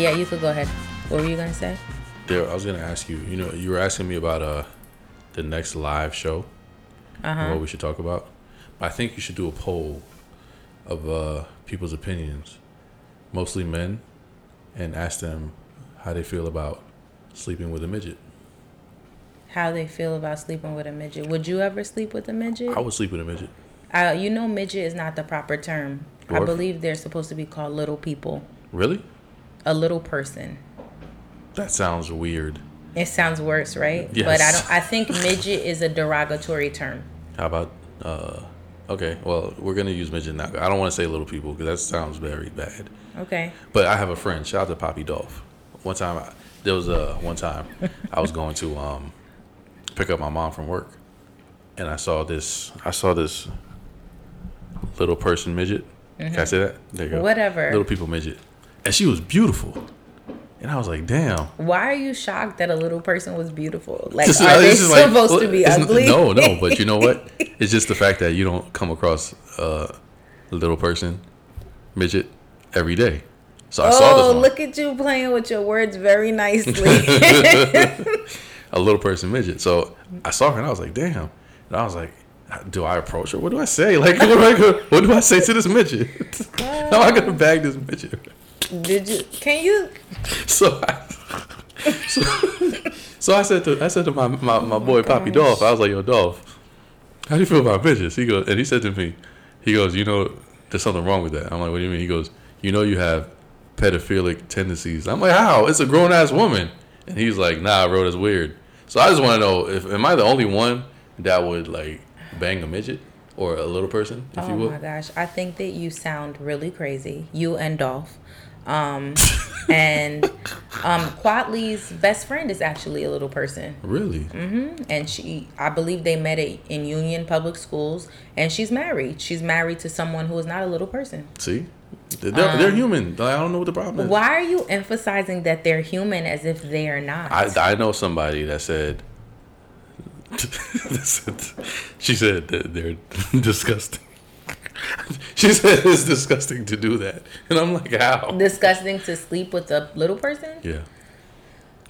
Yeah, you could go ahead. What were you gonna say? There, I was gonna ask you. You know, you were asking me about uh the next live show Uh and huh. what we should talk about. I think you should do a poll of uh people's opinions, mostly men, and ask them how they feel about sleeping with a midget. How they feel about sleeping with a midget? Would you ever sleep with a midget? I would sleep with a midget. Uh, you know, midget is not the proper term. I believe they're supposed to be called little people, Really? A little person. That sounds weird. It sounds worse, right? Yes. But I don't. I think midget is a derogatory term. How about uh okay, well, we're gonna use midget now. I don't want to say little people because that sounds very bad. Okay. But I have a friend. Shout out to Poppy Dolph. One time, I, there was a one time I was going to um, pick up my mom from work, and I saw this. I saw this little person midget. Can I say that? There you go. Whatever. Little people midget, and she was beautiful. And I was like, damn. Why are you shocked that a little person was beautiful? Like, is- are they this is like- supposed to be ugly? No, no. But you know what? It's just the fact that you don't come across uh, a little person midget every day. So I saw this Oh, one. look at you playing with your words very nicely. a little person midget. So I saw her and I was like, damn. And I was like, do I approach her? What do I say? Like, what do I go, what do I say to this midget? How am I gonna bag this midget? Did you? Can you? So, I, so, so I said to I said to my my, my oh boy Poppy Dolph, I was like, yo Dolph, how do you feel about midgets? He goes and he said to me, he goes, you know, there's something wrong with that. I'm like, what do you mean? He goes, you know, you have pedophilic tendencies. I'm like, how? It's a grown ass woman. And he's like, nah, bro, that's weird. So I just want to know if am I the only one that would like bang a midget or a little person, if Oh you will? my gosh, I think that you sound really crazy. You and Dolph. Um, and um, Quatley's best friend is actually a little person, Really? Mm-hmm. and she, I believe they met at, in Union Public Schools, and she's married. She's married to someone who is not a little person. See, they're, they're human. I don't know what the problem is. Why are you emphasizing that they're human as if they are not? I, I know somebody that said, she said that they're disgusting. she said it's disgusting to do that, and I'm like, how? Disgusting to sleep with a little person. Yeah,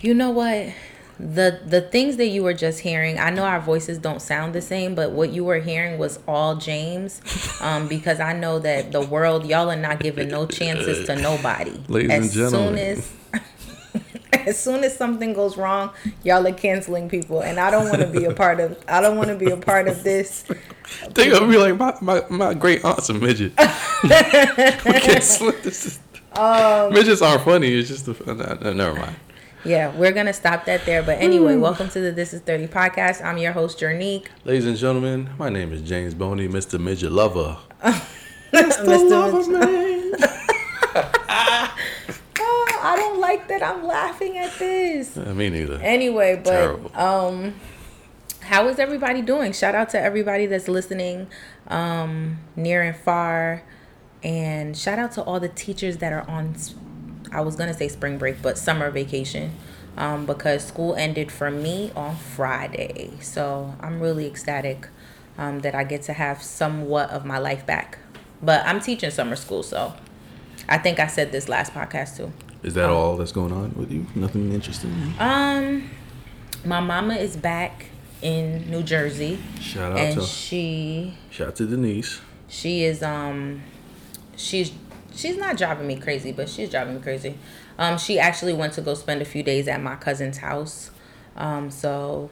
You know what? The the things that you were just hearing, I know our voices don't sound the same, but what you were hearing was all James. Um, because I know that the world, y'all are not giving no chances to nobody. Ladies as and gentlemen. soon as as soon as something goes wrong, y'all are canceling people. And I don't want to be a part of I don't want to be a part of this. they gonna be like my my, my great aunt's a midget. we can't slip this. Um, Midgets aren't funny. It's just the uh, uh, never mind. Yeah, we're gonna stop that there. But anyway, welcome to the This Is 30 podcast. I'm your host, Jernique. Ladies and gentlemen, my name is James Boney, Mr. Midget Lover. Mr. Lover man. Oh, I don't like that I'm laughing at this. Uh, me neither. Anyway, but Terrible. um how is everybody doing? Shout out to everybody that's listening um near and far and shout out to all the teachers that are on I was going to say spring break, but summer vacation. Um because school ended for me on Friday. So, I'm really ecstatic um that I get to have somewhat of my life back. But I'm teaching summer school, so I think I said this last podcast too. Is that all that's going on with you? Nothing interesting? Um, my mama is back in New Jersey, Shout out and to she shout out to Denise. she is um she's she's not driving me crazy, but she's driving me crazy. Um, she actually went to go spend a few days at my cousin's house. Um, so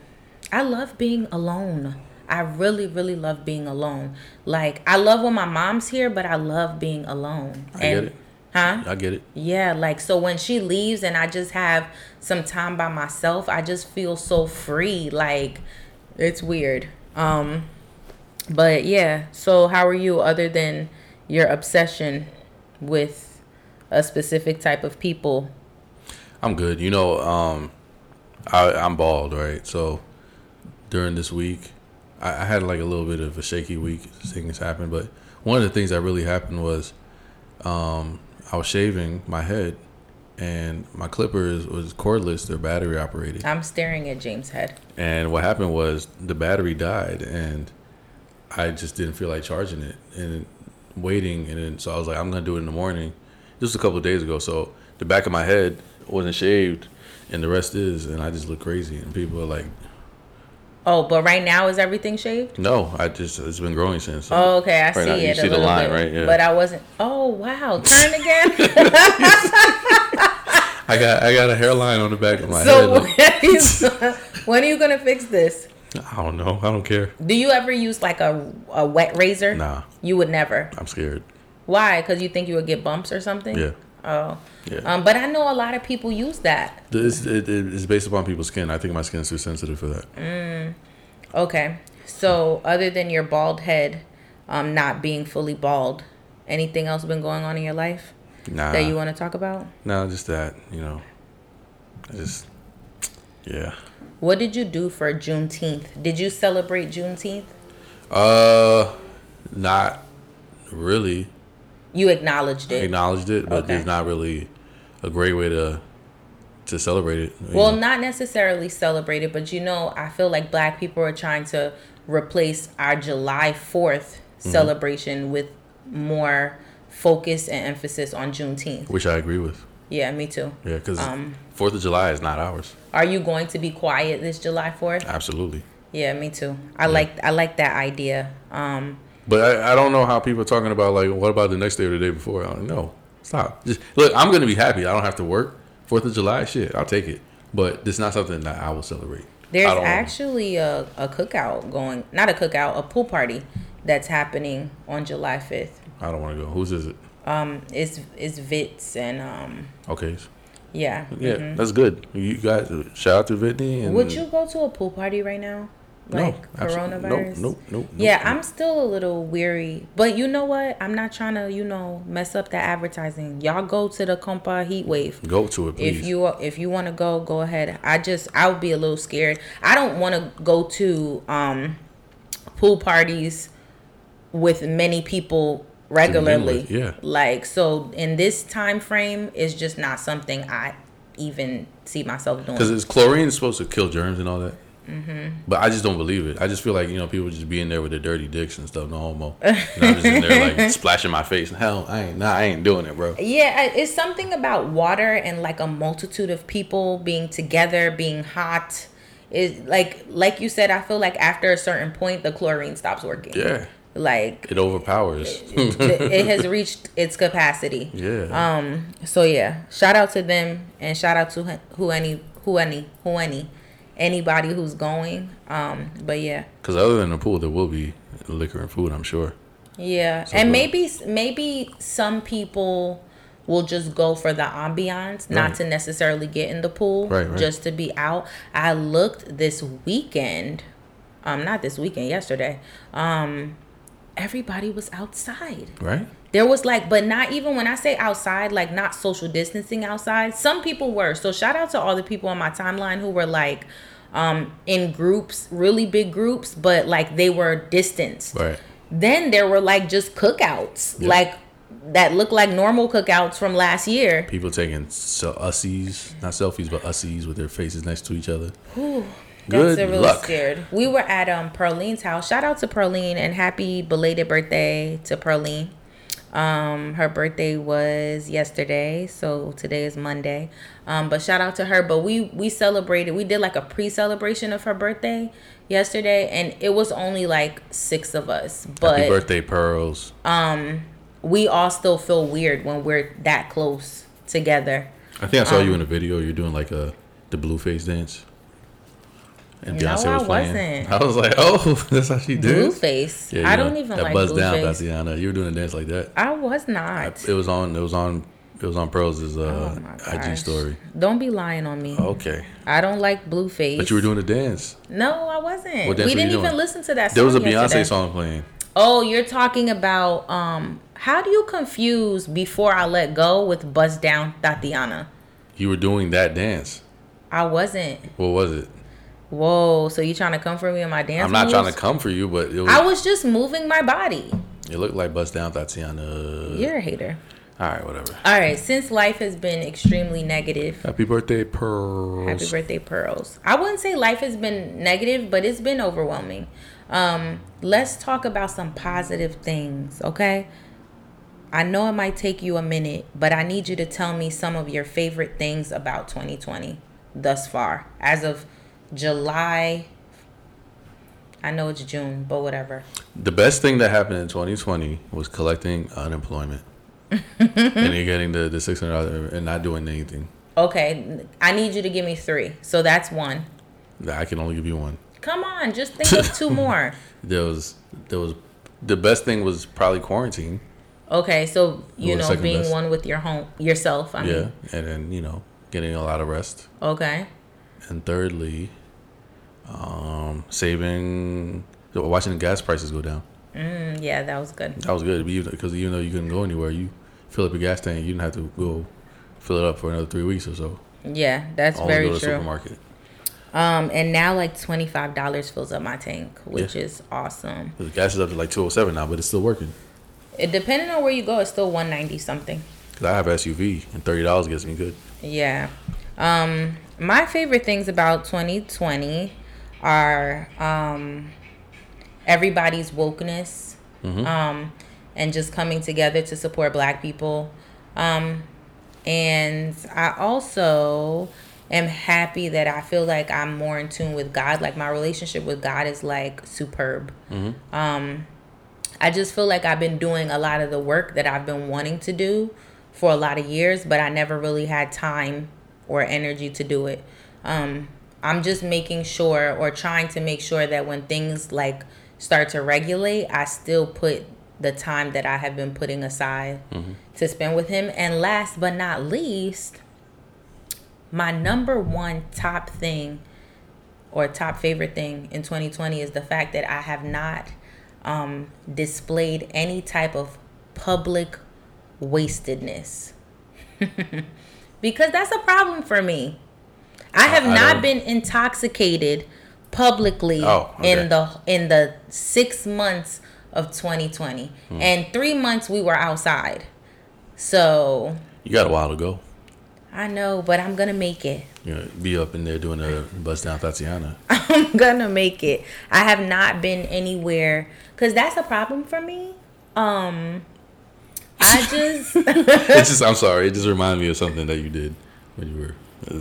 I love being alone. I really, really love being alone. Like I love when my mom's here, but I love being alone. I get it. Huh? I get it. Yeah, like so when she leaves and I just have some time by myself, I just feel so free. Like it's weird. Um but yeah, so how are you other than your obsession with a specific type of people? I'm good. You know, um, I, I'm bald, right? So during this week, I, I had like a little bit of a shaky week. Things happened, but one of the things that really happened was um, I was shaving my head, and my clippers was cordless. They're battery operated. I'm staring at James' head. And what happened was the battery died, and I just didn't feel like charging it and waiting. And then so I was like, I'm gonna do it in the morning. Just a couple of days ago. So the back of my head wasn't shaved, and the rest is, and I just look crazy, and people are like, Oh, but right now is everything shaved? "No, I just it's been growing since." Oh, okay, I Right see now, you it. see the line, bit, right? Yeah. But I wasn't. Oh wow, turn again. I got I got a hairline on the back of my so head. when are, you, when are you gonna fix this? I don't know. I don't care. Do you ever use like a a wet razor? Nah, You would never. I'm scared. Why? Because you think you would get bumps or something? Yeah. Oh. Yeah. Um, but I know a lot of people use that. It's, it, it- it's based upon people's skin. I think my skin's too sensitive for that. Mm. Okay. So other than your bald head, um, not being fully bald, anything else been going on in your life Nah, that you want to talk about? no, just that. You know, just yeah. What did you do for Juneteenth? Did you celebrate Juneteenth? Uh, not really You acknowledged it. acknowledged it, but Okay. there's not really a great way to to celebrate it. Well, know. not necessarily celebrate it, but you know, I feel like black people are trying to replace our July 4th Mm-hmm. celebration with more focus and emphasis on Juneteenth. which I agree with. Yeah, me too. Yeah, because Um, Fourth of July is not ours. Are you going to be quiet this July 4th? Absolutely. Yeah, me too. I like I like that idea. Um But I, I don't know how people are talking about like what about the next day or the day before? I don't know. Stop. Just look. I'm gonna be happy. I don't have to work. Fourth of July, shit. I'll take it. But it's not something that I will celebrate. there's actually a, a cookout going not a cookout, a pool party that's happening on July 5th. I don't want to go. Whose is it? Um it's it's Vits and um Okay. yeah. Yeah, mhm. that's good. You guys shout out to Whitney. And Would you go to a pool party right now? Like no, coronavirus? Nope, nope, nope. Yeah. I'm still a little weary. But you know what? I'm not trying to, you know, mess up the advertising. Y'all go to the Compa Heat Wave. go to it, please. If you if you want to go, go ahead. I just I would be a little scared. I don't want to go to um pool parties with many people regularly. with, yeah. Like so in this time frame is just not something I even see myself doing. Because it's chlorine is supposed to kill germs and all that. Mm-hmm. But I just don't believe it. I just feel like you know people just be in there with their dirty dicks and stuff. No homo. And I'm just in there like splashing my face. Hell, I ain't. Nah, I ain't doing it, bro. Yeah, it's something about water and like a multitude of people being together, being hot. Is like like you said, I feel like after a certain point the chlorine stops working. Yeah, Like it overpowers. it it has reached its capacity. yeah. Um so yeah, shout out to them and shout out to who- any who any who any who any who any anybody who's going. Um but yeah. Because other than the pool, there will be liquor and food. I'm sure. Yeah, So and good. maybe maybe some people will just go for the ambiance, not to necessarily get in the pool, Right, right. just to be out. I looked this weekend, um, not this weekend, yesterday. Um, everybody was outside. Right. There was like, but not even when I say outside, like not social distancing outside. Some people were. So shout out to all the people on my timeline who were like um in groups, really big groups, but like they were distanced. Right. Then there were like just cookouts, Yeah. like that looked like normal cookouts from last year. People taking so ussies, not selfies, but ussies with their faces next to each other. Whew, Good that's really luck. scared. We were at um Pearline's house. Shout out to Pearline and happy belated birthday to Pearline. Um, her birthday was yesterday, so today is Monday. Um, but shout out to her. But we we celebrated. We did like a pre-celebration of her birthday yesterday, and it was only like six of us. But Happy birthday, pearls. Um, we all still feel weird when we're that close together. I think I saw um, you in a video. You're doing like a the Blueface dance. And No, Beyonce I was playing. wasn't. I was like, oh, that's how she did. Blueface. you I know, don't even that like buzz down. Thotiana. You were doing a dance like that. I was not. It was on. It was on. It was on Pearl's uh, Oh IG story. Don't be lying on me. Okay, I don't like Blueface. but you were doing a dance. No, I wasn't. What we dance you didn't even doing? listen to that. Song. There was a Beyonce yesterday. song playing. Oh, you're talking about um. How do you confuse "Before I Let Go" with "Bust Down Thotiana"? You were doing that dance. I wasn't. What was it? Whoa! So you trying to come for me in my dance? I'm not trying to moves? come for you, but it was. I was just moving my body. it looked like bust down, Thotiana. You're a hater. All right, whatever. All right. Since life has been extremely negative, Happy birthday, Pearls. Happy birthday, Pearls. I wouldn't say life has been negative, but it's been overwhelming. Um, let's talk about some positive things, okay? I know it might take you a minute, but I need you to tell me some of your favorite things about 2020 thus far. As of July, I know it's June, but whatever. The best thing that happened in 2020 was collecting unemployment. and you're getting the, the $600 and not doing anything. Okay, I need you to give me three. So that's one. I can only give you one. Come on, just think of two more. There was there was the best thing was probably quarantine. Okay, so you know being best? one with your home yourself. I yeah, mean, and then you know getting a lot of rest. okay. And thirdly, um, saving, watching the gas prices go down. Mm, yeah, that was good. That was good because even though you couldn't go anywhere, you fill up your gas tank. You didn't have to go fill it up for another three weeks or so. Yeah, that's Always very go to the true. supermarket. Um, and now like twenty five dollars fills up my tank, which Yeah. is awesome. The gas is up to like two oh seven now, but it's still working. It depending on where you go, it's still one ninety something. Cause I have SUV and thirty dollars gets me good. Yeah. Um, my favorite things about 2020 are um, everybody's wokeness um, and just coming together to support black people. Um, and I also am happy that I feel like I'm more in tune with God. Like my relationship with God is like superb. Um, I just feel like I've been doing a lot of the work that I've been wanting to do for a lot of years, but I never really had time or energy to do it. Um, I'm just making sure or trying to make sure that when things like start to regulate, I still put the time that I have been putting aside to spend with him. And last but not least, my number one top thing or top favorite thing in 2020 is the fact that I have not um, displayed any type of public wastedness. because that's a problem for me. I have I not been intoxicated publicly Oh, okay. in the in the 6 months of 2020. Hmm. And 3 months we were outside. So, You got a while to go. I know, but I'm going to make it. You know, be up in there doing a bust down Thotiana. I'm gonna make it. I have not been anywhere because that's a problem for me. Um, I just it's just I'm sorry. It just reminded me of something that you did when you were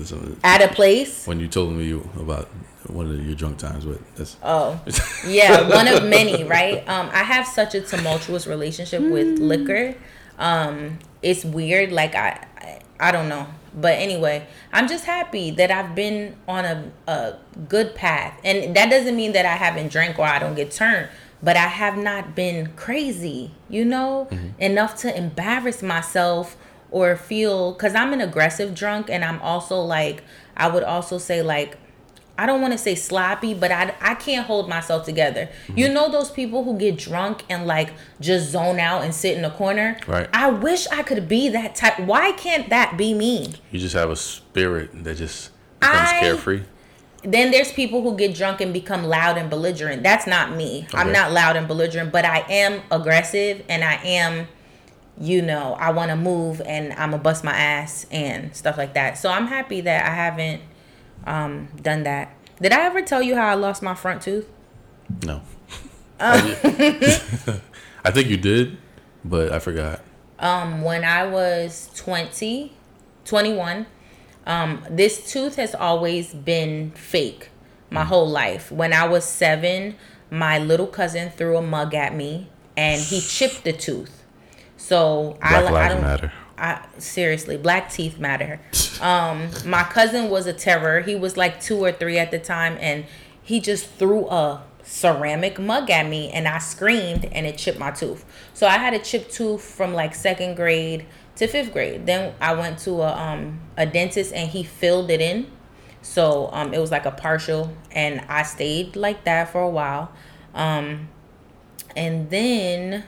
some- at a place. when you told me about one of your drunk times. with that's Oh, yeah, one of many, right? Um, I have such a tumultuous relationship with liquor. Um, it's weird. Like I, I, I don't know. But anyway, I'm just happy that I've been on a, a good path. And that doesn't mean that I haven't drank or I don't get turned. But I have not been crazy, you know, enough to embarrass myself or feel because I'm an aggressive drunk and I'm also like, I would also say, like, I don't want to say sloppy, but I, I can't hold myself together. You mm-hmm. know those people who get drunk and like just zone out and sit in a corner? Right. I wish I could be that type. Why can't that be me? you just have a spirit that just becomes I- carefree. Then there's people who get drunk and become loud and belligerent. That's not me. I'm not loud and belligerent, but I am aggressive and I am, you know, I want to move and I'm to bust my ass and stuff like that. So I'm happy that I haven't um, done that. Did I ever tell you how I lost my front tooth? No. Uh. I think you did, but I forgot. um when I was 20, 21, um this tooth has always been fake my whole life. When I was 7, my little cousin threw a mug at me and he chipped the tooth. So I, Black I Lives don't Matter. I seriously, black teeth matter. Um, my cousin was a terror. He was like two or three at the time, and he just threw a ceramic mug at me, and I screamed, and it chipped my tooth. So I had a chipped tooth from like second grade to fifth grade. Then I went to a um a dentist, and he filled it in. So um, it was like a partial, and I stayed like that for a while. Um, and then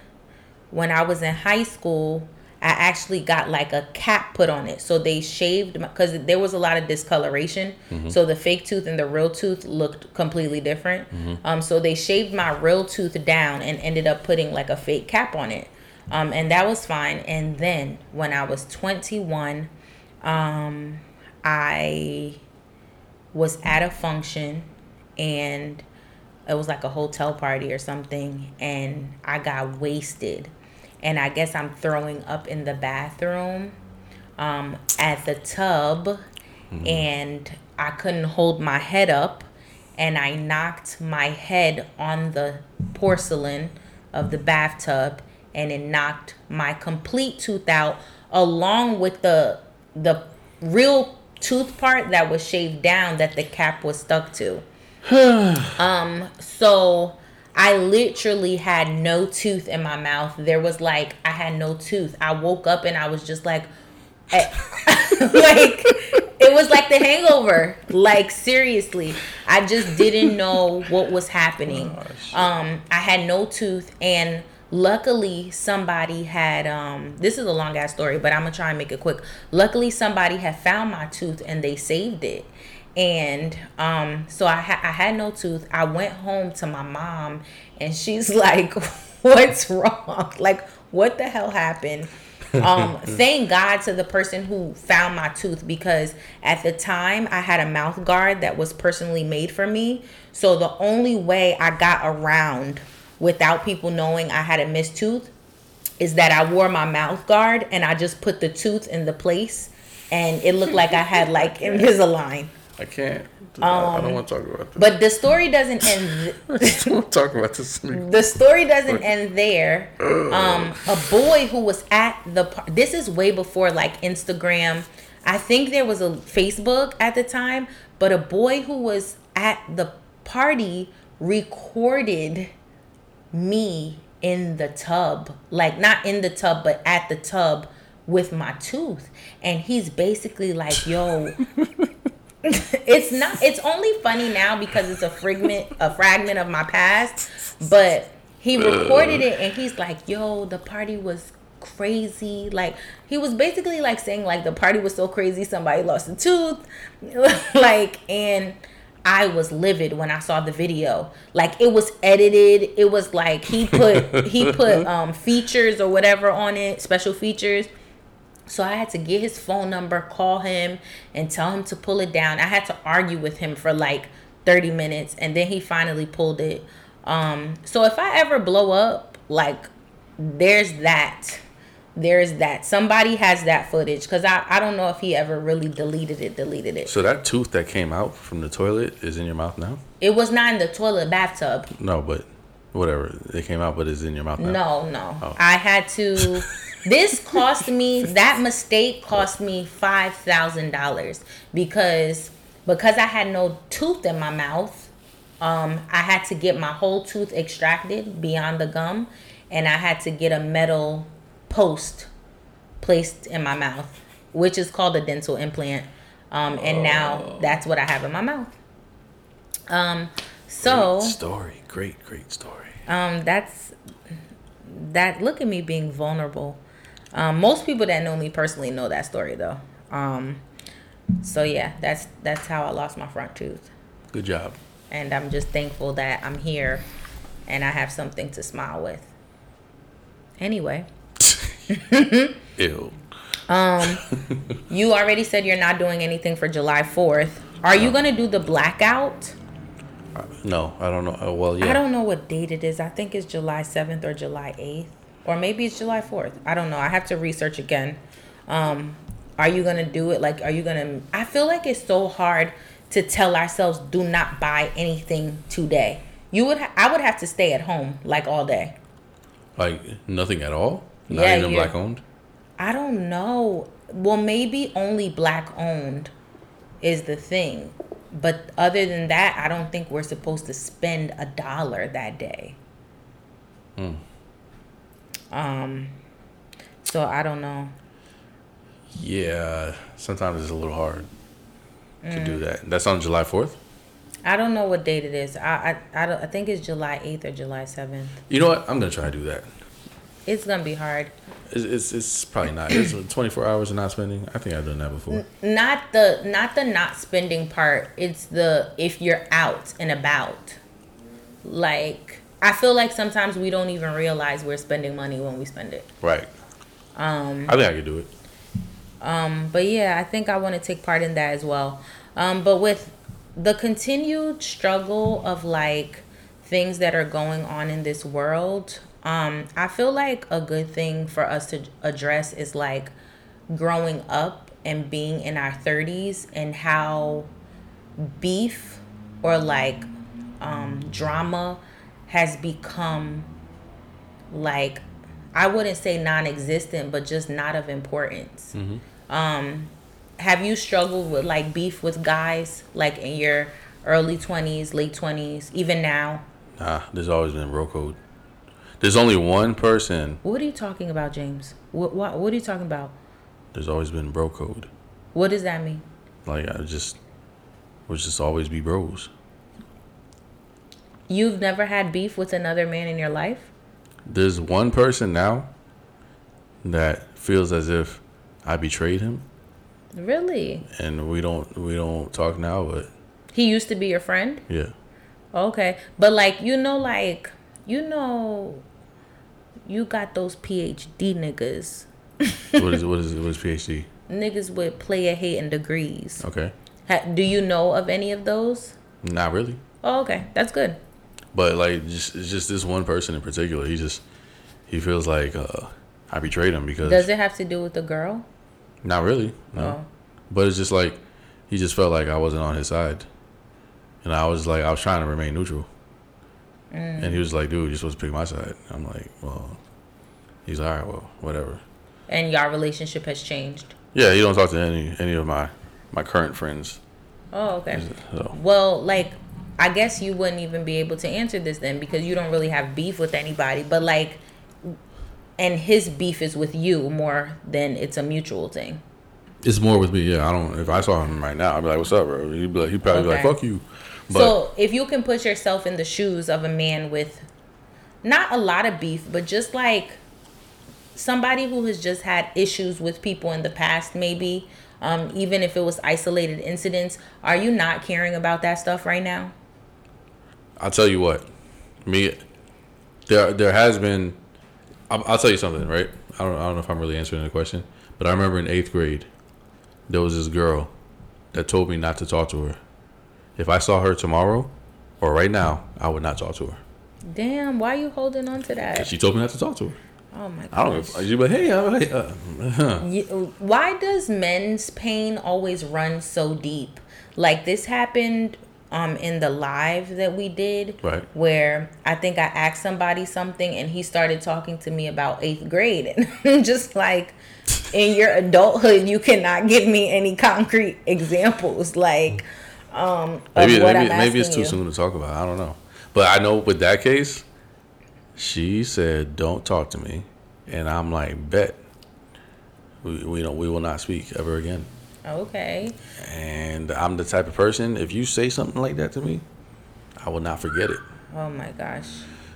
when I was in high school, I actually got like a cap put on it. So they shaved because there was a lot of discoloration. So the fake tooth and the real tooth looked completely different. Um, so they shaved my real tooth down and ended up putting like a fake cap on it. Um, and that was fine. And then when I was 21, um, I was at a function and it was like a hotel party or something and I got wasted. And I guess I'm throwing up in the bathroom um, at the tub, and I couldn't hold my head up, and I knocked my head on the porcelain of the bathtub, and it knocked my complete tooth out, along with the the real tooth part that was shaved down that the cap was stuck to. um, so I literally had no tooth in my mouth. There was like I had no tooth. I woke up and I was just like, like it was like the hangover. Like seriously, I just didn't know what was happening. Um, I had no tooth and luckily somebody had um this is a long ass story but i'm gonna try and make it quick luckily somebody had found my tooth and they saved it and um so i, ha- I had no tooth. I went home to my mom and she's like what's wrong? Like what the hell happened? Um thank god to the person who found my tooth because at the time i had a mouth guard that was personally made for me. So the only way i got around without people knowing I had a missed tooth is that I wore my mouth guard and I just put the tooth in the place and it looked like I had like Invisalign. I can't. I don't want to talk about this. But the story doesn't end. I don't talk about this. the story doesn't end there. Um, a boy who was at the par- this is way before like Instagram. I think there was a Facebook at the time, but a boy who was at the party recorded me in the tub, like not in the tub, but at the tub with my tooth, and he's basically like, "Yo." it's not it's only funny now because it's a fragment a fragment of my past but he recorded it and he's like yo the party was crazy like he was basically like saying like the party was so crazy somebody lost a tooth like and I was livid when I saw the video. Like it was edited. It was like he put he put um features or whatever on it, special features. So I had to get his phone number, call him, and tell him to pull it down. I had to argue with him for like 30 minutes and then he finally pulled it. Um so if I ever blow up, like there's that. There's that. Somebody has that footage because I, I don't know if he ever really deleted it, deleted it. So that tooth that came out from the toilet is in your mouth now? It was not in the toilet bathtub. No, but whatever. It came out, but it's in your mouth now. No, no. Oh. I had to. This cost me. That mistake cost me five thousand dollars because because I had no tooth in my mouth. Um, I had to get my whole tooth extracted beyond the gum, and I had to get a metal post placed in my mouth, which is called a dental implant. Um, and now that's what I have in my mouth. Um, so Great story. Great, great story. um, that's that. Look at me being vulnerable. Um, most people that know me personally know that story though. Um, so yeah, that's that's how I lost my front tooth, Good job. and I'm just thankful that I'm here, and I have something to smile with. Anyway, Ew. Um, you already said you're not doing anything for July 4th. Are you gonna do the blackout? No, I don't know. Uh, well, yeah. I don't know what date it is. I think it's July 7th or July 8th. Or maybe it's July 4th. I don't know. I have to research again. Um, are you going to do it? Like, are you going to. I feel like it's so hard to tell ourselves do not buy anything today. You would. Ha- I would have to stay at home like all day. Like nothing at all? Not Yeah, even black owned? I don't know. Well, maybe only black owned is the thing. But other than that, I don't think we're supposed to spend a dollar that day. Hmm. Um so I don't know. Yeah. Sometimes it's a little hard to Mm. do that. That's on July 4th? I don't know what date it is. I I I, don't, I think it's July 8th or July 7th. You know what? I'm to try to do that. It's to be hard. It's, it's, it's probably not. It's 24 hours of not spending. I think I've done that before. Not the not the not spending part. It's the if you're out and about. Like I feel like sometimes we don't even realize we're spending money when we spend it. Right. Um I think I could do it. um but yeah, I think I want to take part in that as well. Um but with the continued struggle of like things that are going on in this world, um, I feel like a good thing for us to address is like growing up and being in our 30s and how beef or like um, drama has become like I wouldn't say non-existent, but just not of importance. Um, have you struggled with like beef with guys, like in your early twenties, late twenties, even now? Nah, there's always been bro code. There's only one person. What are you talking about, James? What what what are you talking about? There's always been bro code. What does that mean? Like I just, we'll just always be bros. You've never had beef with another man in your life? There's one person now that feels as if I betrayed him, Really? and we don't we don't talk now. But He used to be your friend? yeah, Okay. But like you know like you know you got those PhD niggas. what is what is what is PhD? Niggas with player hating degrees. Okay, Ha, do you know of any of those? not really. Oh, okay. That's good. But like, just it's just this one person in particular. He just he feels like uh, I betrayed him because Does it have to do with the girl? not really. No. Oh. But it's just like he just felt like I wasn't on his side, and I was like I was trying to remain neutral. Mm. And he was like, "Dude, you're supposed to pick my side." I'm like, "Well," he's all right. Well, whatever. And your relationship has changed. Yeah, he don't talk to any any of my my current friends. Oh, okay. So Well, like, I guess you wouldn't even be able to answer this then because you don't really have beef with anybody. But like, and his beef is with you more than it's a mutual thing. it's more with me. Yeah, I don't. If I saw him right now, I'd be like, "What's up, bro?" He'd be like, he'd probably be like, "Fuck you." But so if you can put yourself in the shoes of a man with not a lot of beef, but just like somebody who has just had issues with people in the past, maybe. Um, even if it was isolated incidents, are you not caring about that stuff right now? I'll tell you what, me, there there has been. I'll, I'll tell you something, right? I don't I don't know if I'm really answering the question, but I remember in eighth grade, there was this girl that told me not to talk to her. If I saw her tomorrow or right now, I would not talk to her. Damn, why are you holding on to that? she told me not to talk to her. Oh my god. I don't. know. She'd be like, "Hey, uh, hey, uh, You- why does men's pain always run so deep? Like this happened um in the live that we did Right. where I think I asked somebody something and he started talking to me about 8th grade and I'm just like in your adulthood you cannot give me any concrete examples like um maybe maybe maybe it's too you. soon to talk about. I don't know, but I know with that case, she said, "Don't talk to me," and I'm like, "Bet." We, we don't we will not speak ever again. Okay. And I'm the type of person, if you say something like that to me, I will not forget it. Oh my gosh.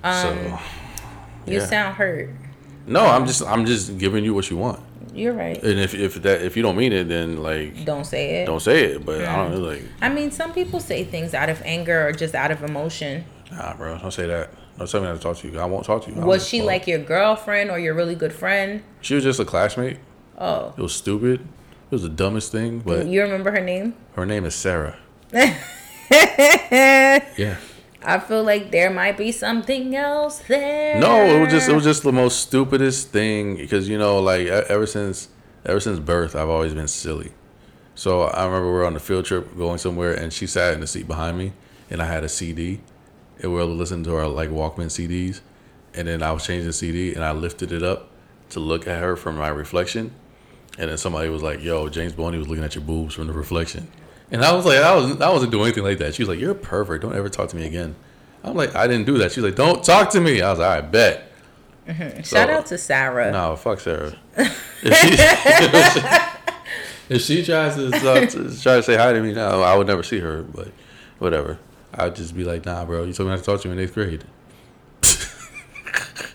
Um so, you yeah. sound hurt. no, I'm just I'm just giving you what you want. You're right. And if if that if you don't mean it, then like Don't say it. don't say it. But I don't like I mean, some people say things out of anger or just out of emotion. nah, bro, don't say that. Don't tell me not to talk to you. I won't talk to you. I Was she well, like your girlfriend or your really good friend? She was just a classmate. Oh, It was stupid. It was the dumbest thing. But you remember her name? her name is Sarah. yeah. I feel like there might be something else there. No, it was just it was just the most stupidest thing because you know like ever since ever since birth I've always been silly. So I remember we were on a field trip going somewhere and she sat in the seat behind me and I had a CD and we were listening to our like Walkman CDs and then I was changing the CD and I lifted it up to look at her from my reflection and then somebody was like, "Yo, James Boney was looking at your boobs from the reflection," and I was like, "I was I wasn't doing anything like that." She was like, "You're a pervert. Don't ever talk to me again." I'm like, "I didn't do that." She's like, "Don't talk to me." I was like, "I bet." Shout So- out to Sarah. No, fuck Sarah. if, she, if she tries to try to say hi to me now, I would never see her. But whatever, I'd just be like, "Nah, bro, you told me not to talk to you in eighth grade."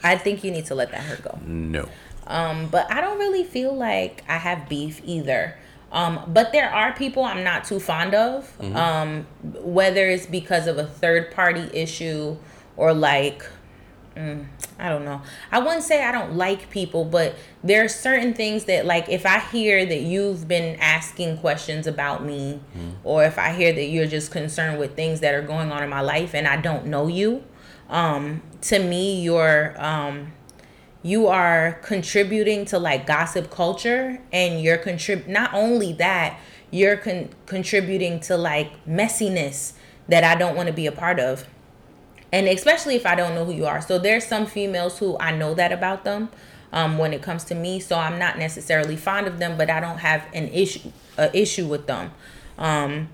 I think you need to let that hurt go. No. Um, but I don't really feel like I have beef either. Um, but there are people I'm not too fond of. Um, whether it's because of a third party issue or like mm, I don't know. I wouldn't say I don't like people, but there are certain things that like if I hear that you've been asking questions about me or if I hear that you're just concerned with things that are going on in my life and I don't know you, um to me you're um you are contributing to like gossip culture and you're contrib not only that you're con- contributing to like messiness that I don't want to be a part of and especially if I don't know who you are. So there's some females who I know that about them um, when it comes to me. So I'm not necessarily fond of them, but I don't have an issue a issue with them. Um,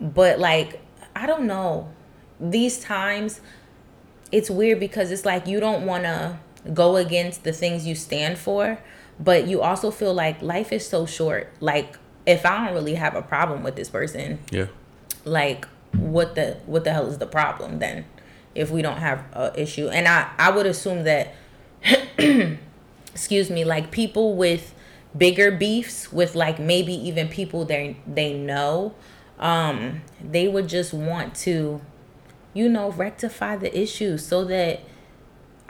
but like I don't know, these times it's weird because it's like you don't want to go against the things you stand for, but you also feel like life is so short. Like if I don't really have a problem with this person, Yeah. like what the what the hell is the problem then if we don't have a issue and i i would assume that excuse me like people with bigger beefs with like maybe even people they they know um they would just want to you know rectify the issue so that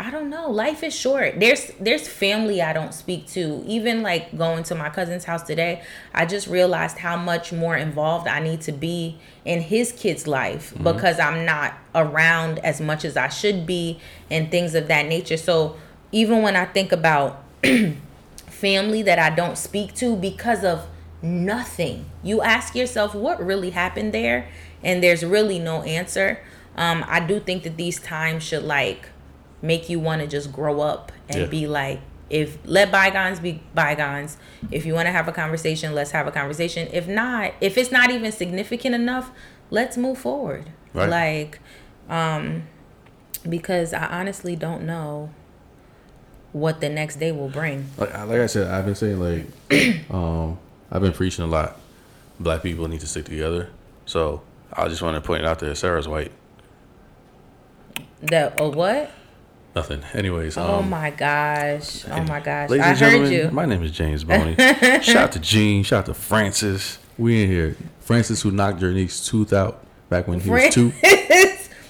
I don't know. Life is short. There's there's family I don't speak to. Even like going to my cousin's house today, I just realized how much more involved I need to be in his kid's life Mm-hmm. because I'm not around as much as I should be and things of that nature. So even when I think about family that I don't speak to because of nothing, you ask yourself what really happened there, and there's really no answer. Um, I do think that these times should like make you want to just grow up and Yeah. be like if let bygones be bygones if you want to have a conversation let's have a conversation if not if it's not even significant enough let's move forward Right. like um because i honestly don't know what the next day will bring Like, I- like I said, I've been saying like, um, I've been preaching a lot. Black people need to stick together. So I just want to point it out that Sarah's white. that oh what Nothing. Anyways. oh um, my gosh oh my gosh Ladies i and heard gentlemen, you my name is James Boney. shout out to Gene. Shout out to Francis. We in here. Francis who knocked your Jernique's tooth out back when he was two.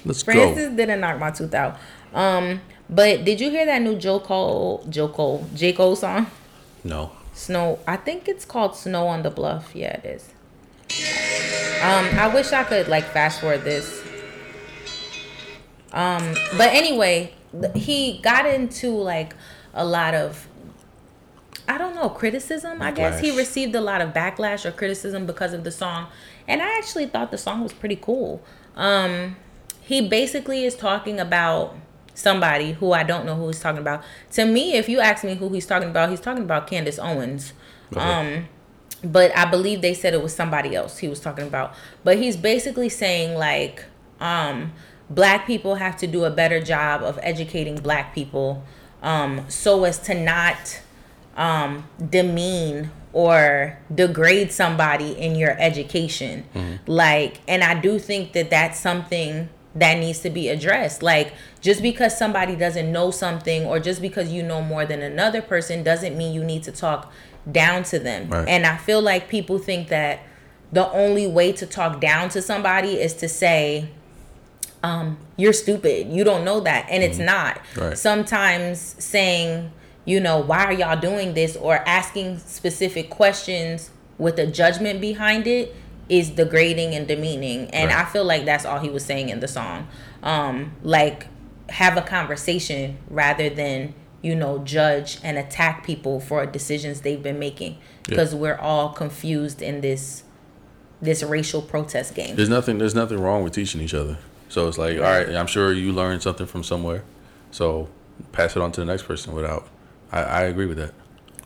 Let's Francis go. didn't knock my tooth out. Um, but did you hear that new Joe Cole, Joe Cole, J Cole song? No. Snow. I think it's called Snow on the Bluff. Yeah, it is. Um, I wish I could like fast forward this. Um, but anyway, he got into like a lot of I don't know, criticism, I guess. He received a lot of backlash or criticism because of the song. And I actually thought the song was pretty cool. Um he basically is talking about somebody who I don't know who he's talking about. To me, if you ask me who he's talking about, he's talking about Candace Owens. Um but I believe they said it was somebody else he was talking about. But he's basically saying like um black people have to do a better job of educating black people um so as to not um demean or degrade somebody in your education. Like and i do think that that's something that needs to be addressed. Like just because somebody doesn't know something or just because you know more than another person doesn't mean you need to talk down to them. Right. and i feel like people think that the only way to talk down to somebody is to say um, you're stupid. You don't know that. And it's not. Right. Sometimes saying, you know, why are y'all doing this or asking specific questions with a judgment behind it is degrading and demeaning. And Right. I feel like that's all he was saying in the song. Um, like, have a conversation rather than, you know, judge and attack people for decisions they've been making. Because we're all confused in this this racial protest game. There's nothing. There's nothing wrong with teaching each other. So it's like, all right, I'm sure you learned something from somewhere. So pass it on to the next person without. I, I agree with that.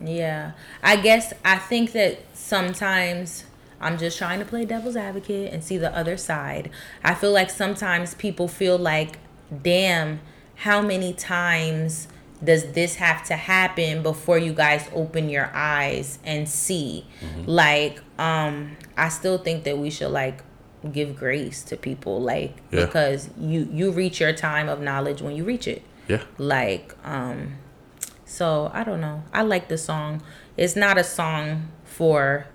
Yeah. I guess I think that sometimes I'm just trying to play devil's advocate and see the other side. I feel like sometimes people feel like, damn, how many times does this have to happen before you guys open your eyes and see? Like, um, I still think that we should like give grace to people, like Yeah. because you you reach your time of knowledge when you reach it Yeah. like um so i don't know i like the song it's not a song for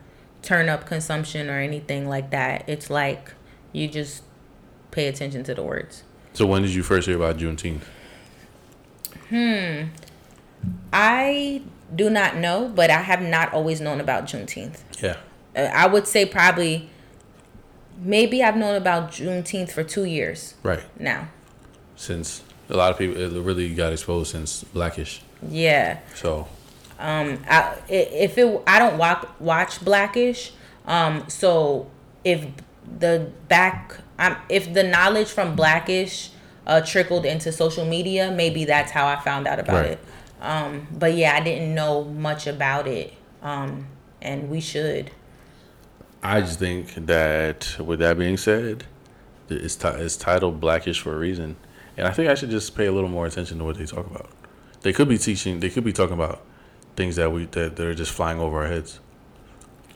turn up consumption or anything like that it's like you just pay attention to the words So when did you first hear about Juneteenth? Hmm. I do not know but i have not always known about juneteenth Yeah. Uh, i would say probably maybe i've known about juneteenth for two years Right. now since a lot of people it really got exposed since Blackish. Yeah. So Um, I, if it, I don't watch watch Blackish. Um, so if the back, um, if the knowledge from Blackish uh, trickled into social media, maybe that's how I found out about Right. it. Um, but yeah, I didn't know much about it. Um, and we should. I just think that with that being said, it's ti- it's titled Blackish for a reason, and I think I should just pay a little more attention to what they talk about. They could be teaching. They could be talking about things that we that, that are just flying over our heads.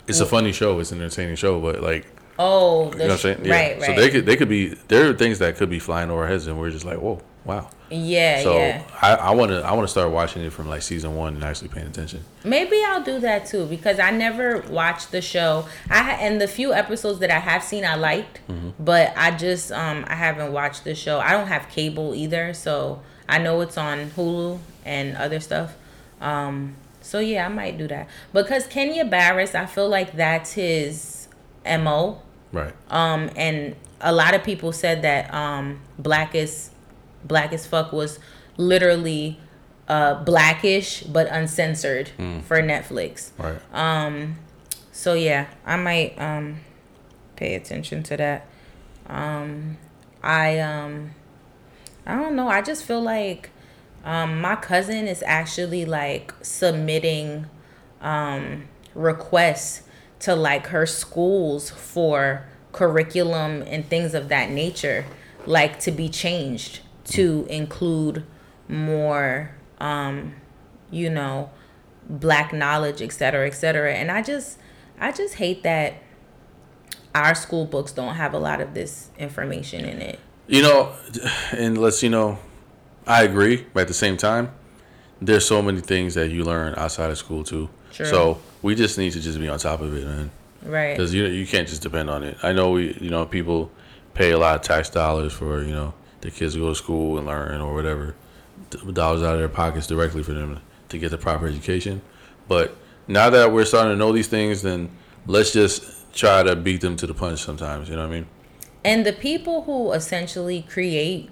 It's a funny show. It's an entertaining show, but like Oh, you know what I'm saying? Yeah. right, right. So they could they could be there are things that could be flying over our heads, and we're just like, whoa, wow. Yeah, So yeah. I want to I want to start watching it from like season one and actually paying attention. Maybe I'll do that too because I never watched the show. I and the few episodes that I have seen I liked, but I just um I haven't watched the show. I don't have cable either, so I know it's on Hulu and other stuff. Um so yeah, I might do that. Because Kenya Barris, I feel like that's his MO. Right. Um and a lot of people said that um Black as Black as fuck was literally uh blackish but uncensored for Netflix. Right. Um so yeah, I might um pay attention to that. Um I um I don't know, I just feel like um my cousin is actually like submitting um requests to like her schools for curriculum and things of that nature like to be changed to include more um you know black knowledge et cetera et cetera and i just i just hate that our school books don't have a lot of this information in it You know, and let's you know, I agree, but at the same time, there's so many things that you learn outside of school too. True. So we just need to just be on top of it, man. right Because you you can't just depend on it. I know we you know people pay a lot of tax dollars for you know their kids go to school and learn or whatever, dollars out of their pockets directly for them to get the proper education. But now that we're starting to know these things, then let's just try to beat them to the punch. Sometimes, you know what I mean? and the people who essentially create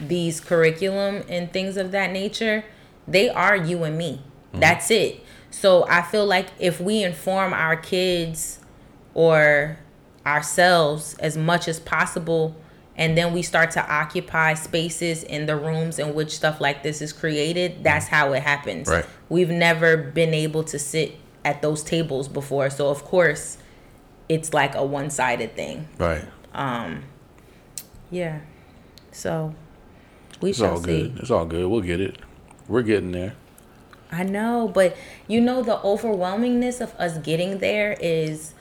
these curriculum and things of that nature they are you and me mm-hmm. that's it so i feel like if we inform our kids or ourselves as much as possible and then we start to occupy spaces in the rooms in which stuff like this is created that's how it happens Right. we've never been able to sit at those tables before so of course it's like a one-sided thing Right. Um Yeah. So we It's shall all see. good. It's all good. We'll get it. We're getting there. I know, but you know the overwhelmingness of us getting there is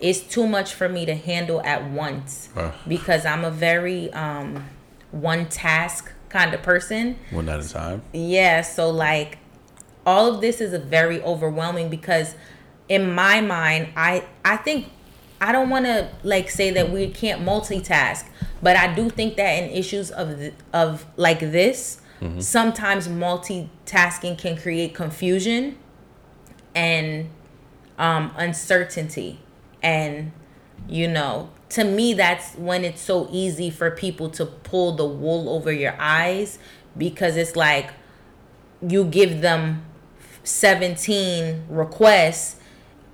is too much for me to handle at once Right. because I'm a very um one task kind of person. One at a time. Yeah, so like all of this is a very overwhelming because in my mind, I I think I don't want to like say that we can't multitask, but I do think that in issues of th- of like this, sometimes multitasking can create confusion and um uncertainty and you know to me that's when it's so easy for people to pull the wool over your eyes because it's like you give them 17 requests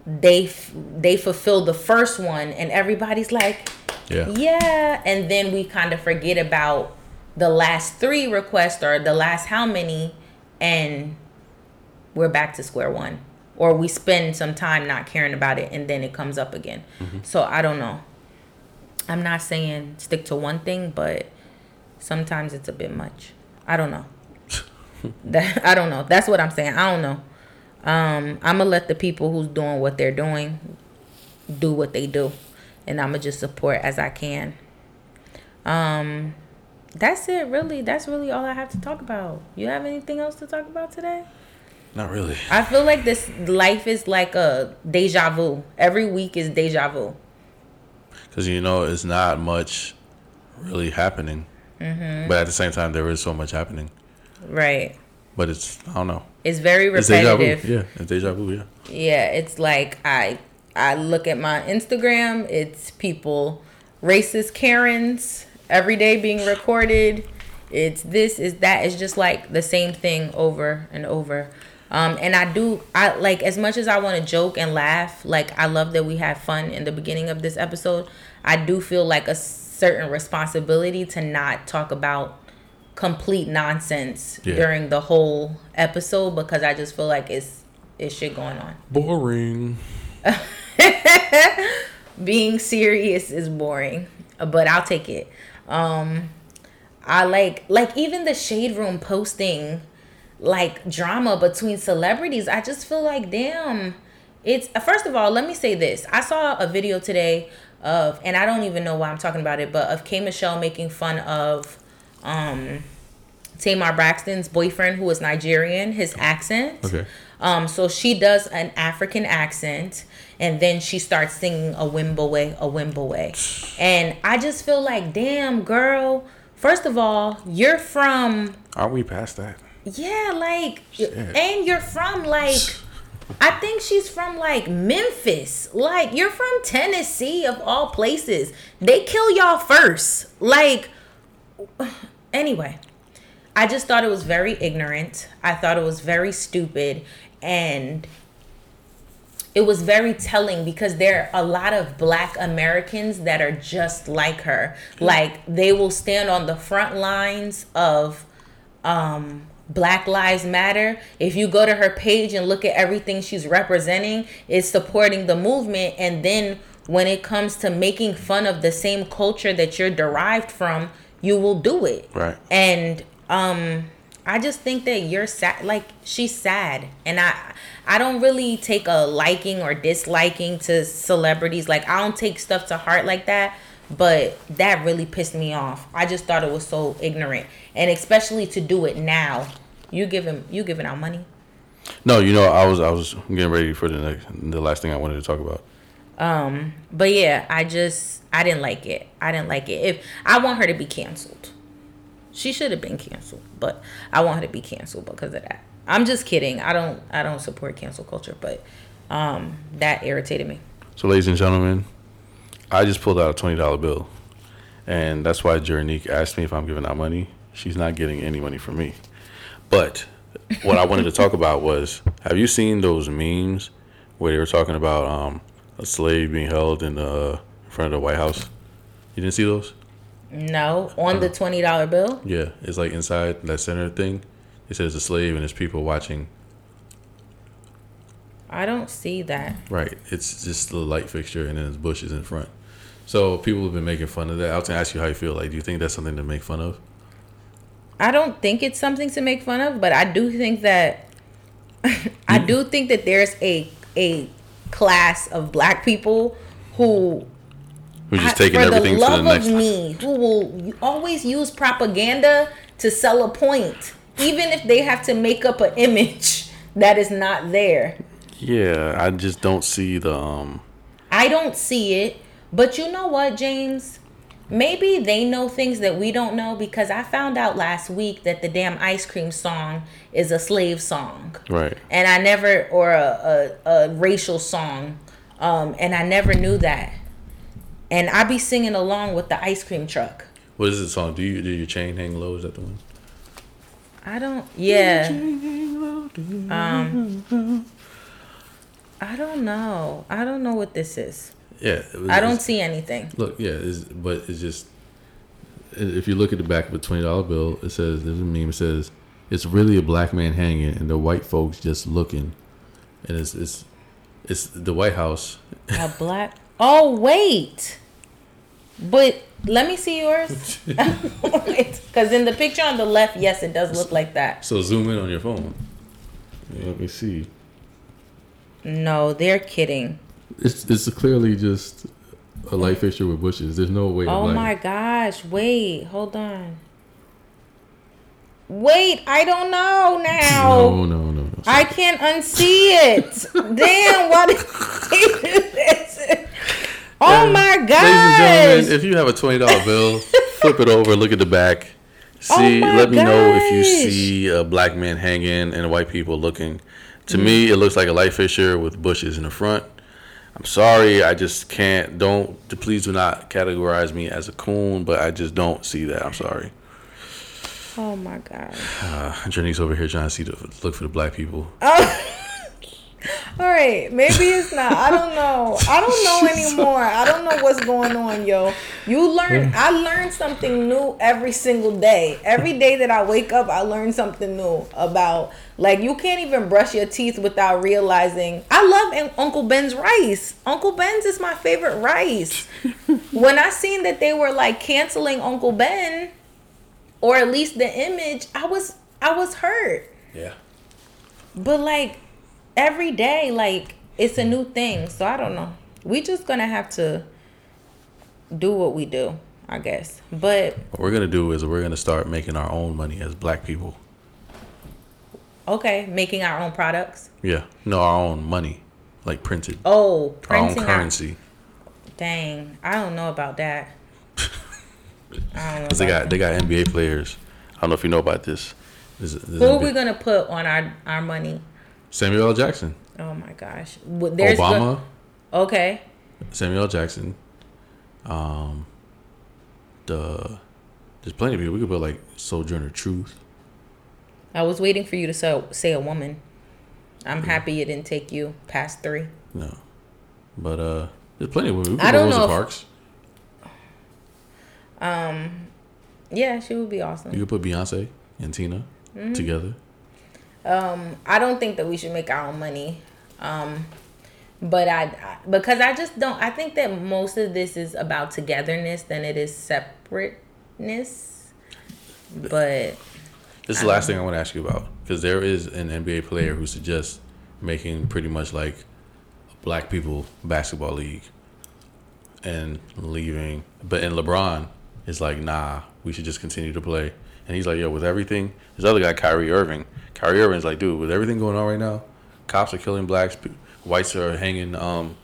they f- they fulfill the first one and everybody's like Yeah. yeah and then we kind of forget about the last three requests or the last how many and we're back to square one or we spend some time not caring about it and then it comes up again. So i don't know. I'm not saying stick to one thing but sometimes it's a bit much. I don't know. That i don't know. That's what i'm saying. I don't know. Um i'm gonna let the people who's doing what they're doing do what they do and i'm gonna just support as i can. Um that's it really. That's really all i have to talk about. You have anything else to talk about today Not really. I feel like this life is like a deja vu. Every week is deja vu. Because you know, it's not much really happening. Mm-hmm. But at the same time, there is so much happening. Right. But it's I don't know. It's very It's deja vu. repetitive. Yeah, it's deja vu. Yeah. Yeah, it's like I I look at my Instagram, it's people racist Karens every day being recorded. It's this, is that. It's just like the same thing over and over. Um, and I do, I like as much as I want to joke and laugh. Like I love that we had fun in the beginning of this episode. I do feel like a certain responsibility to not talk about complete nonsense Yeah. during the whole episode because I just feel like it's it's shit going on. Boring. being serious is boring, but I'll take it. Um I like like even the shade room posting like drama between celebrities. I just feel like damn. It's first of all, let me say this. I saw a video today of and I don't even know why I'm talking about it, but of K Michelle making fun of um Tamar Braxton's boyfriend who is Nigerian, his accent. Okay. Um, so she does an African accent, and then she starts singing a Wimoweh, a Wimoweh, and I just feel like, damn, girl. First of all, you're from Aren't we past that? Yeah, like, Shit. and you're from like, I think she's from like Memphis. Like, you're from Tennessee of all places. They kill y'all first. Like, anyway, I just thought it was very ignorant. I thought it was very stupid. And it was very telling because there are a lot of black Americans that are just like her. Like, they will stand on the front lines of um Black Lives Matter. If you go to her page and look at everything she's representing, it's supporting the movement and then when it comes to making fun of the same culture that you're derived from, you will do it. Right. And um I just think that you're sad like she's sad and I I don't really take a liking or disliking to celebrities like I don't take stuff to heart like that but that really pissed me off. I just thought it was so ignorant and especially to do it now. You giving you giving out money? No, you know, I was I was getting ready for the next the last thing I wanted to talk about. Um but yeah, I just I didn't like it. I didn't like it. If I want her to be canceled. She should have been canceled, but I want her to be canceled because of that. I'm just kidding. I don't I don't support cancel culture, but um that irritated me. So, ladies and gentlemen, I just pulled out a twenty dollar bill, and that's why Jernique asked me if I'm giving out money. She's not getting any money from me. But what I wanted to talk about was: Have you seen those memes where they were talking about um, a slave being held in the in front of the White House? You didn't see those? No, on the twenty dollar bill. Yeah, it's like inside that center thing. It says a slave and there's people watching. I don't see that. Right. It's just the light fixture and then there's bushes in front. So people have been making fun of that. I was gonna ask you how you feel. Like, do you think that's something to make fun of? I don't think it's something to make fun of, but I do think that I do think that there's a a class of black people who Who's just I- taking for everything the to love the next? of me who will always use propaganda to sell a point even if they have to make up an image that is not there Yeah, I just don't see the um. i don't see it but you know what james maybe they know things that we don't know because i found out last week that the damn ice cream song is a slave song Right. and I never or a, a, a racial song, um, and I never knew that. And I be singing along with the ice cream truck. What is the song? Do you do your chain hang low? Is that the one? I don't. Yeah. Um. I don't know. I don't know what this is. Yeah. was- I don't see anything. Look, yeah, it's, but it's just if you look at the back of a twenty dollar bill, it says there's a meme. It says it's really a black man hanging, and the white folks just looking, and it's it's it's the White House. A black. Oh wait. But let me see yours. Because in the picture on the left, yes, it does look like that. So zoom in on your phone. Let me see. No, they're kidding. It's it's clearly just a light fixture with bushes. There's no way. Oh my gosh. Wait, hold on. Wait, I don't know now. No, no, no, no. I can't unsee it. Damn, what is this? Oh my gosh! Ladies and gentlemen, if you have a twenty dollar bill, flip it over, look at the back. Oh see, Oh let me know if you see a black man hanging and white people looking. To mm. me, it looks like a light fixture with bushes in the front. I'm sorry, I just can't. Don't please do not categorize me as a coon, but I just don't see that. I'm sorry. Oh my god. Uh, Janice over here trying to see the look for the black people. All right, maybe it's not. I don't know. I don't know anymore. I don't know what's going on, yo. You learn. I learn something new every single day. Every day that I wake up, I learn something new about. Like you can't even brush your teeth without realizing. I love Uncle Ben's rice. Uncle Ben's is my favorite rice. when I seen that they were like canceling Uncle Ben, or at least the image, I was I was hurt. Yeah. But like every day, like it's a hmm. new thing. So I don't know. We just gonna have to do what we do, I guess. But What we're gonna do is we're gonna start making our own money as black people. okay, making our own products. Yeah. No, our own money, like printed. Oh, our own printing our- currency. Dang, I don't know about that. I don't know. Cause they got they got NBA players. I don't know if you know about this. There's that. Who are NBA we gonna put on our our money? Samuel L. Jackson, Oh my gosh, Well, there's go- Obama, okay, Samuel L. Jackson. Um, the there's plenty of people. We could put like Sojourner Truth. I was waiting for you to say, say a woman. I'm happy it didn't take you past three. No, but uh, there's plenty of women. We could I don't Rosa know if- Parks. Yeah, she would be awesome. You could put Beyonce and Tina Mm-hmm. together. Um, I don't think that we should make our own money. Um, but I, I because I just don't. I think that most of this is about togetherness than it is separateness. But This is the last thing I want to ask you about because there is an NBA player who suggests making pretty much like black people basketball league and leaving. But in LeBron is like, nah, we should just continue to play. And he's like, yo, with everything, this other guy, Kyrie Irving. Kyrie Irving's like, dude, with everything going on right now, cops are killing blacks, whites are hanging. Um,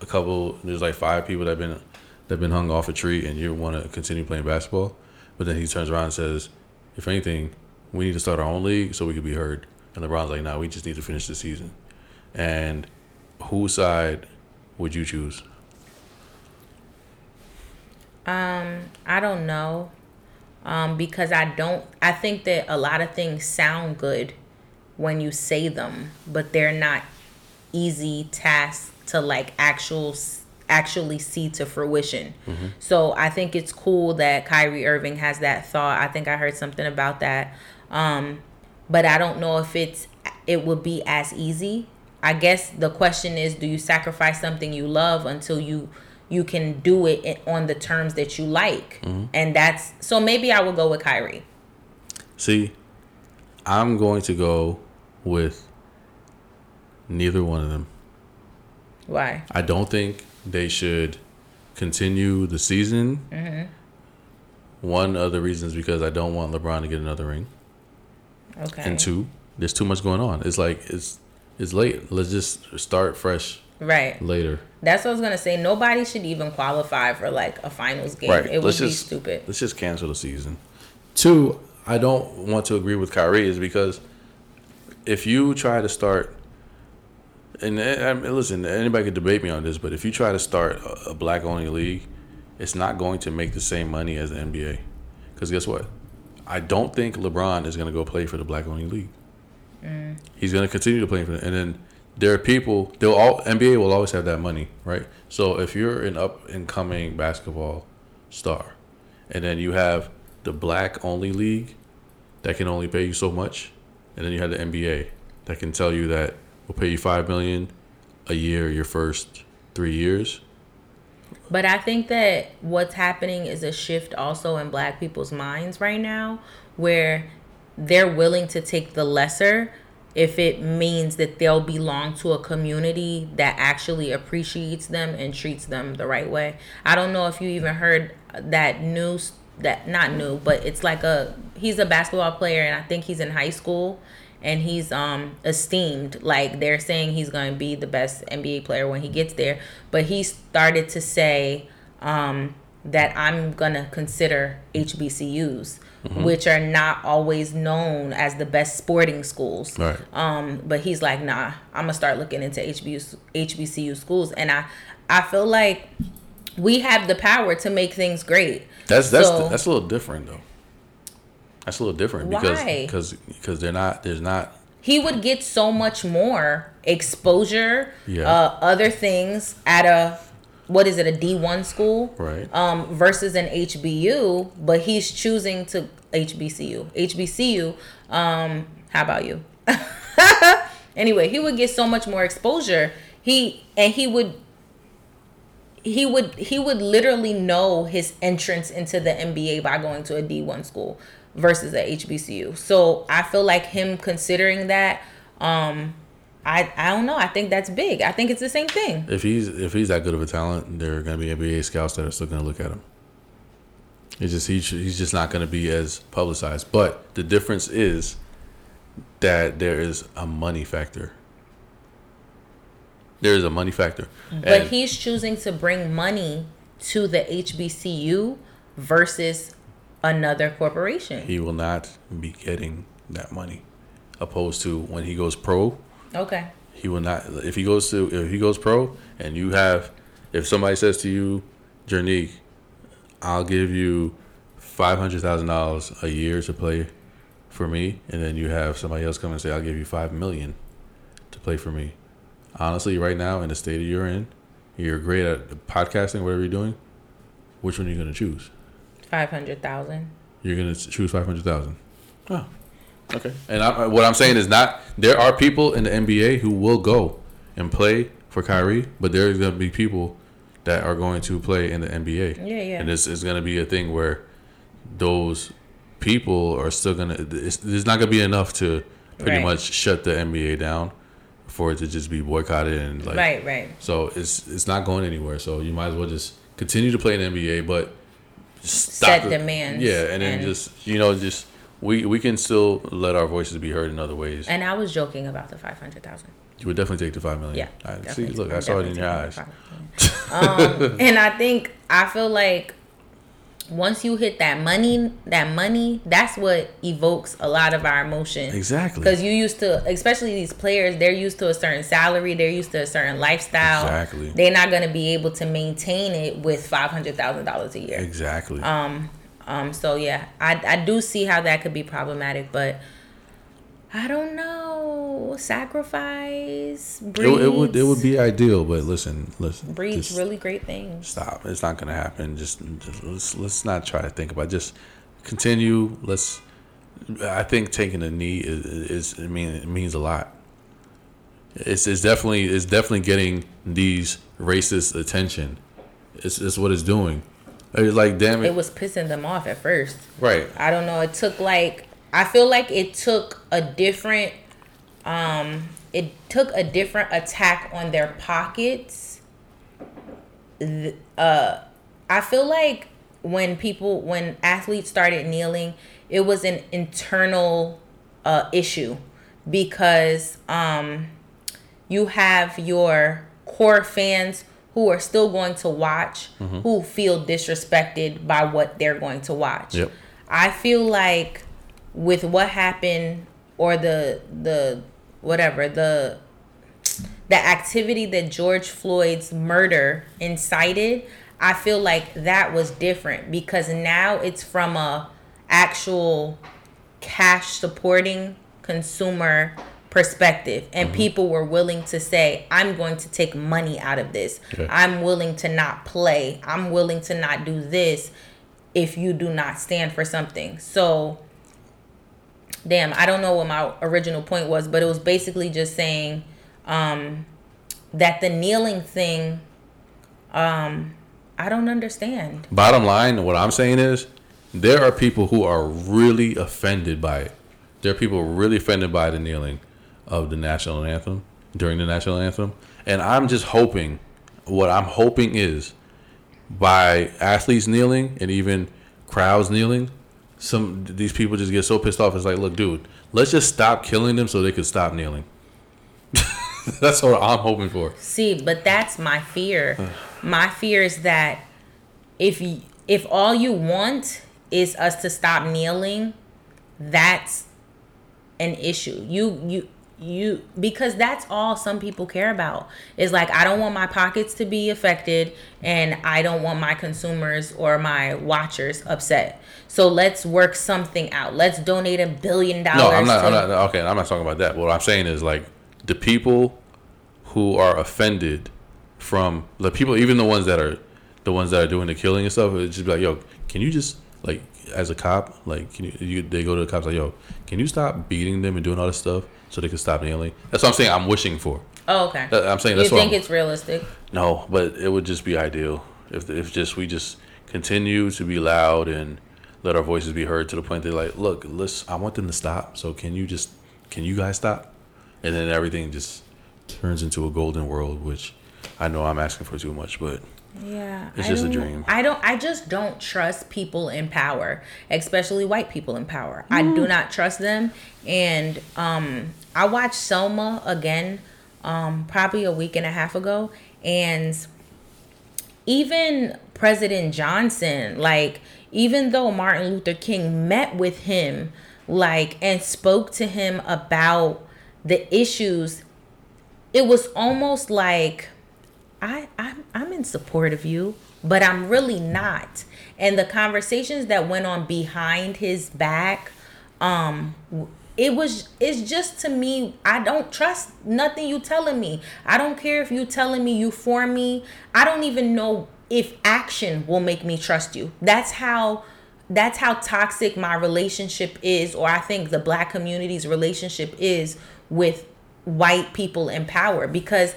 a couple, there's like five people that have been that been hung off a tree, and you want to continue playing basketball. But then he turns around and says, if anything, we need to start our own league so we can be heard. And LeBron's like, nah, we just need to finish the season. And whose side would you choose? um, I don't know. Um, because I don't. I think that a lot of things sound good when you say them, but they're not easy tasks to like actual actually see to fruition. So I think it's cool that Kyrie Irving has that thought. I think I heard something about that. Um, but I don't know if it's it would be as easy. I guess the question is do you sacrifice something you love until you you can do it on the terms that you like. Mm-hmm. And that's so maybe I will go with Kyrie. See, I'm going to go with neither one of them. Why? I don't think they should continue the season. Mm-hmm. One of the reasons because I don't want LeBron to get another ring, Okay. and two, there's too much going on. It's like it's it's late. Let's just start fresh Right. later. That's what I was gonna say. Nobody should even qualify for like a finals game. Right. It would let's be just stupid. Let's just cancel the season. Two, I don't want to agree with Kyrie is because if you try to start, and eh, I mean, listen, anybody could debate me on this, but if you try to start a, a black only league, it's not going to make the same money as the NBA. Because guess what? I don't think LeBron is going to go play for the black only league. Mm. He's going to continue to play for it, and then there are people. They'll all NBA will always have that money, right? So if you're an up and coming basketball star, and then you have the black only league that can only pay you so much, and then you have the NBA that can tell you that we'll pay you five million a year your first three years. But I think that what's happening is a shift also in black people's minds right now where they're willing to take the lesser if it means that they'll belong to a community that actually appreciates them and treats them the right way. I don't know if you even heard that news that not new, but it's like a he's a basketball player and I think he's in high school and he's um esteemed. Like they're saying he's going to be the best NBA player when he gets there. But he started to say um that I'm going to consider HBCUs which are not always known as the best sporting schools Right. um but he's like nah I'm going to start looking into HBU, HBCU schools and I I feel like we have the power to make things great That's that's So- that's a little different though. That's a little different because Why? because because they're not there's not he would get so much more exposure, Yeah. uh, other things at a what is it a D one school, Right. Um, versus an HBU, but he's choosing to HBCU. HBCU. Um, how about you? anyway, he would get so much more exposure. He and he would. He would he would literally know his entrance into the NBA by going to a D one school versus a HBCU. So I feel like him considering that, um, I I don't know. I think that's big. I think it's the same thing. if he's if he's that good of a talent, there are going to be NBA scouts that are still going to look at him. It's just he's he's just not going to be as publicized. But the difference is that there is a money factor. There is a money factor, But And- he's choosing to bring money to the HBCU versus another corporation. he will not be getting that money, opposed to when he goes pro. Okay. He will not. If he goes to if he goes pro, and you have, if somebody says to you, Jernique, I'll give you five hundred thousand dollars a year to play for me, and then you have somebody else come and say, I'll give you five million to play for me. Honestly, right now in the state that you're in, you're great at podcasting, whatever you're doing. Which one are you gonna choose? Five hundred thousand. You're gonna choose five hundred thousand. Oh, okay. And I, what I'm saying is not there are people in the NBA who will go and play for Kyrie, but there's gonna be people that are going to play in the NBA. Yeah, yeah. And this is gonna be a thing where those people are still gonna. It's, there's not gonna be enough to pretty Right. much shut the NBA down for it to just be boycotted and like Right, right. so it's it's not going anywhere. So you might as well just continue to play in the NBA, but just Set the- demands Yeah, and then and- just you know just we we can still let our voices be heard in other ways. And I was joking about the five hundred thousand. You would definitely take the five million. Yeah. I, see, look, I saw it in your eyes. definitely taking the 500,000. um, and I think I feel like once you hit that money, that money, that's what evokes a lot of our emotion. Exactly. Because you used to, especially these players, they're used to a certain salary, they're used to a certain lifestyle. Exactly. They're not going to be able to maintain it with five hundred thousand dollars a year. Exactly. Um. Um. So yeah, I I do see how that could be problematic, but I don't know. Sacrifice it, it would it would be ideal, but listen, listen. breeds really great things. stop. It's not gonna happen. Just, just let's let's not try to think about. It. Just continue. Let's. I think taking a knee is, is I mean it means a lot. It's, it's definitely it's definitely getting these racist attention. It's, it's what it's doing. It's like damn it, It was pissing them off at first. right. I don't know. It took like I feel like it took a different um it took a different attack on their pockets. Uh I feel like when people when athletes started kneeling, it was an internal uh issue because um you have your core fans who are still going to watch who feel disrespected by what they're going to watch. Yep. I feel like with what happened or the the whatever the the activity that George Floyd's murder incited, I feel like that was different because now it's from a actual cash supporting consumer perspective. And mm-hmm. people were willing to say i'm going to take money out of this. Okay. i'm willing to not play. I'm willing to not do this if you do not stand for something. So damn i don't know what my original point was but it was basically just saying um that the kneeling thing um i don't understand Bottom line, what I'm saying is, there are people who are really offended by it. There are people really offended by the kneeling of the national anthem during the national anthem, and I'm just hoping. What I'm hoping is, by athletes kneeling and even crowds kneeling, some these people just get so pissed off. It's like, look, dude, let's just stop killing them so they can stop kneeling. That's what I'm hoping for. See, but that's my fear. my fear is that if y- if all you want is us to stop kneeling, that's an issue. You you you because that's all some people care about is like i don't want my pockets to be affected and i don't want my consumers or my watchers upset so let's work something out let's donate a billion dollars No, I'm not, to- I'm not. Okay, I'm not talking about that. What I'm saying is like the people who are offended from the people, even the ones that are the ones that are doing the killing and stuff. It's just be like, yo, can you just like as a cop, like, can you, you they go to the cops like, yo, can you stop beating them and doing all this stuff so they can stop kneeling? That's what I'm saying. I'm wishing for. oh okay That- I'm saying you that's what think I'm- it's realistic No, but it would just be ideal if if just we just continue to be loud and let our voices be heard to the point they're like, look, let's. I want them to stop. So can you just can you guys stop? And then everything just turns into a golden world, which I know I'm asking for too much, but Yeah, It's I just a dream. I don't. I just don't trust people in power, especially white people in power. I do not trust them. And um, I watched Selma again, um, probably a week and a half ago, and even President Johnson, like, even though Martin Luther King met with him, like, and spoke to him about the issues, it was almost like I I'm I'm in support of you, but I'm really not. And the conversations that went on behind his back, um it was it's just to me I don't trust nothing you telling me. I don't care if you telling me you for me. I don't even know if action will make me trust you. That's how that's how toxic my relationship is or I think the black community's relationship is with white people in power because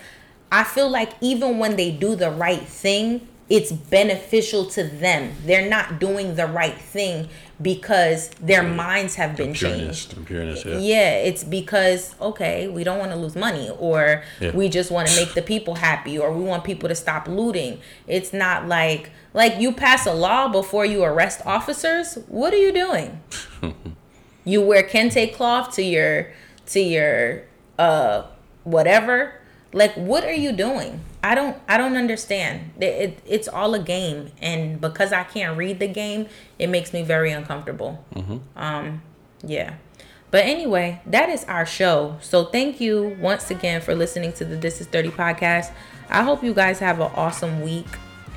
I feel like even when they do the right thing, it's beneficial to them. They're not doing the right thing because their minds have been pureness, changed. pureness, yeah. Yeah, it's because okay, we don't want to lose money or Yeah. we just want to make the people happy or we want people to stop looting. It's not like like you pass a law before you arrest officers. What are you doing? you wear kente cloth to your to your uh whatever like what are you doing i don't i don't understand. It, it, it's all a game and because i can't read the game it makes me very uncomfortable. Um yeah. But anyway that is our show. So thank you once again for listening to the this is 30 podcast. I hope you guys have an awesome week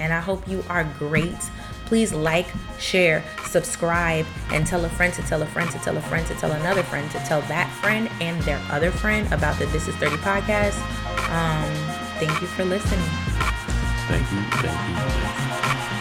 and i hope you are great. Please like share subscribe and tell a friend to tell a friend to tell a friend to tell another friend to tell that friend and their other friend about the this is 30 podcast. Um thank you for listening Thank you, thank you.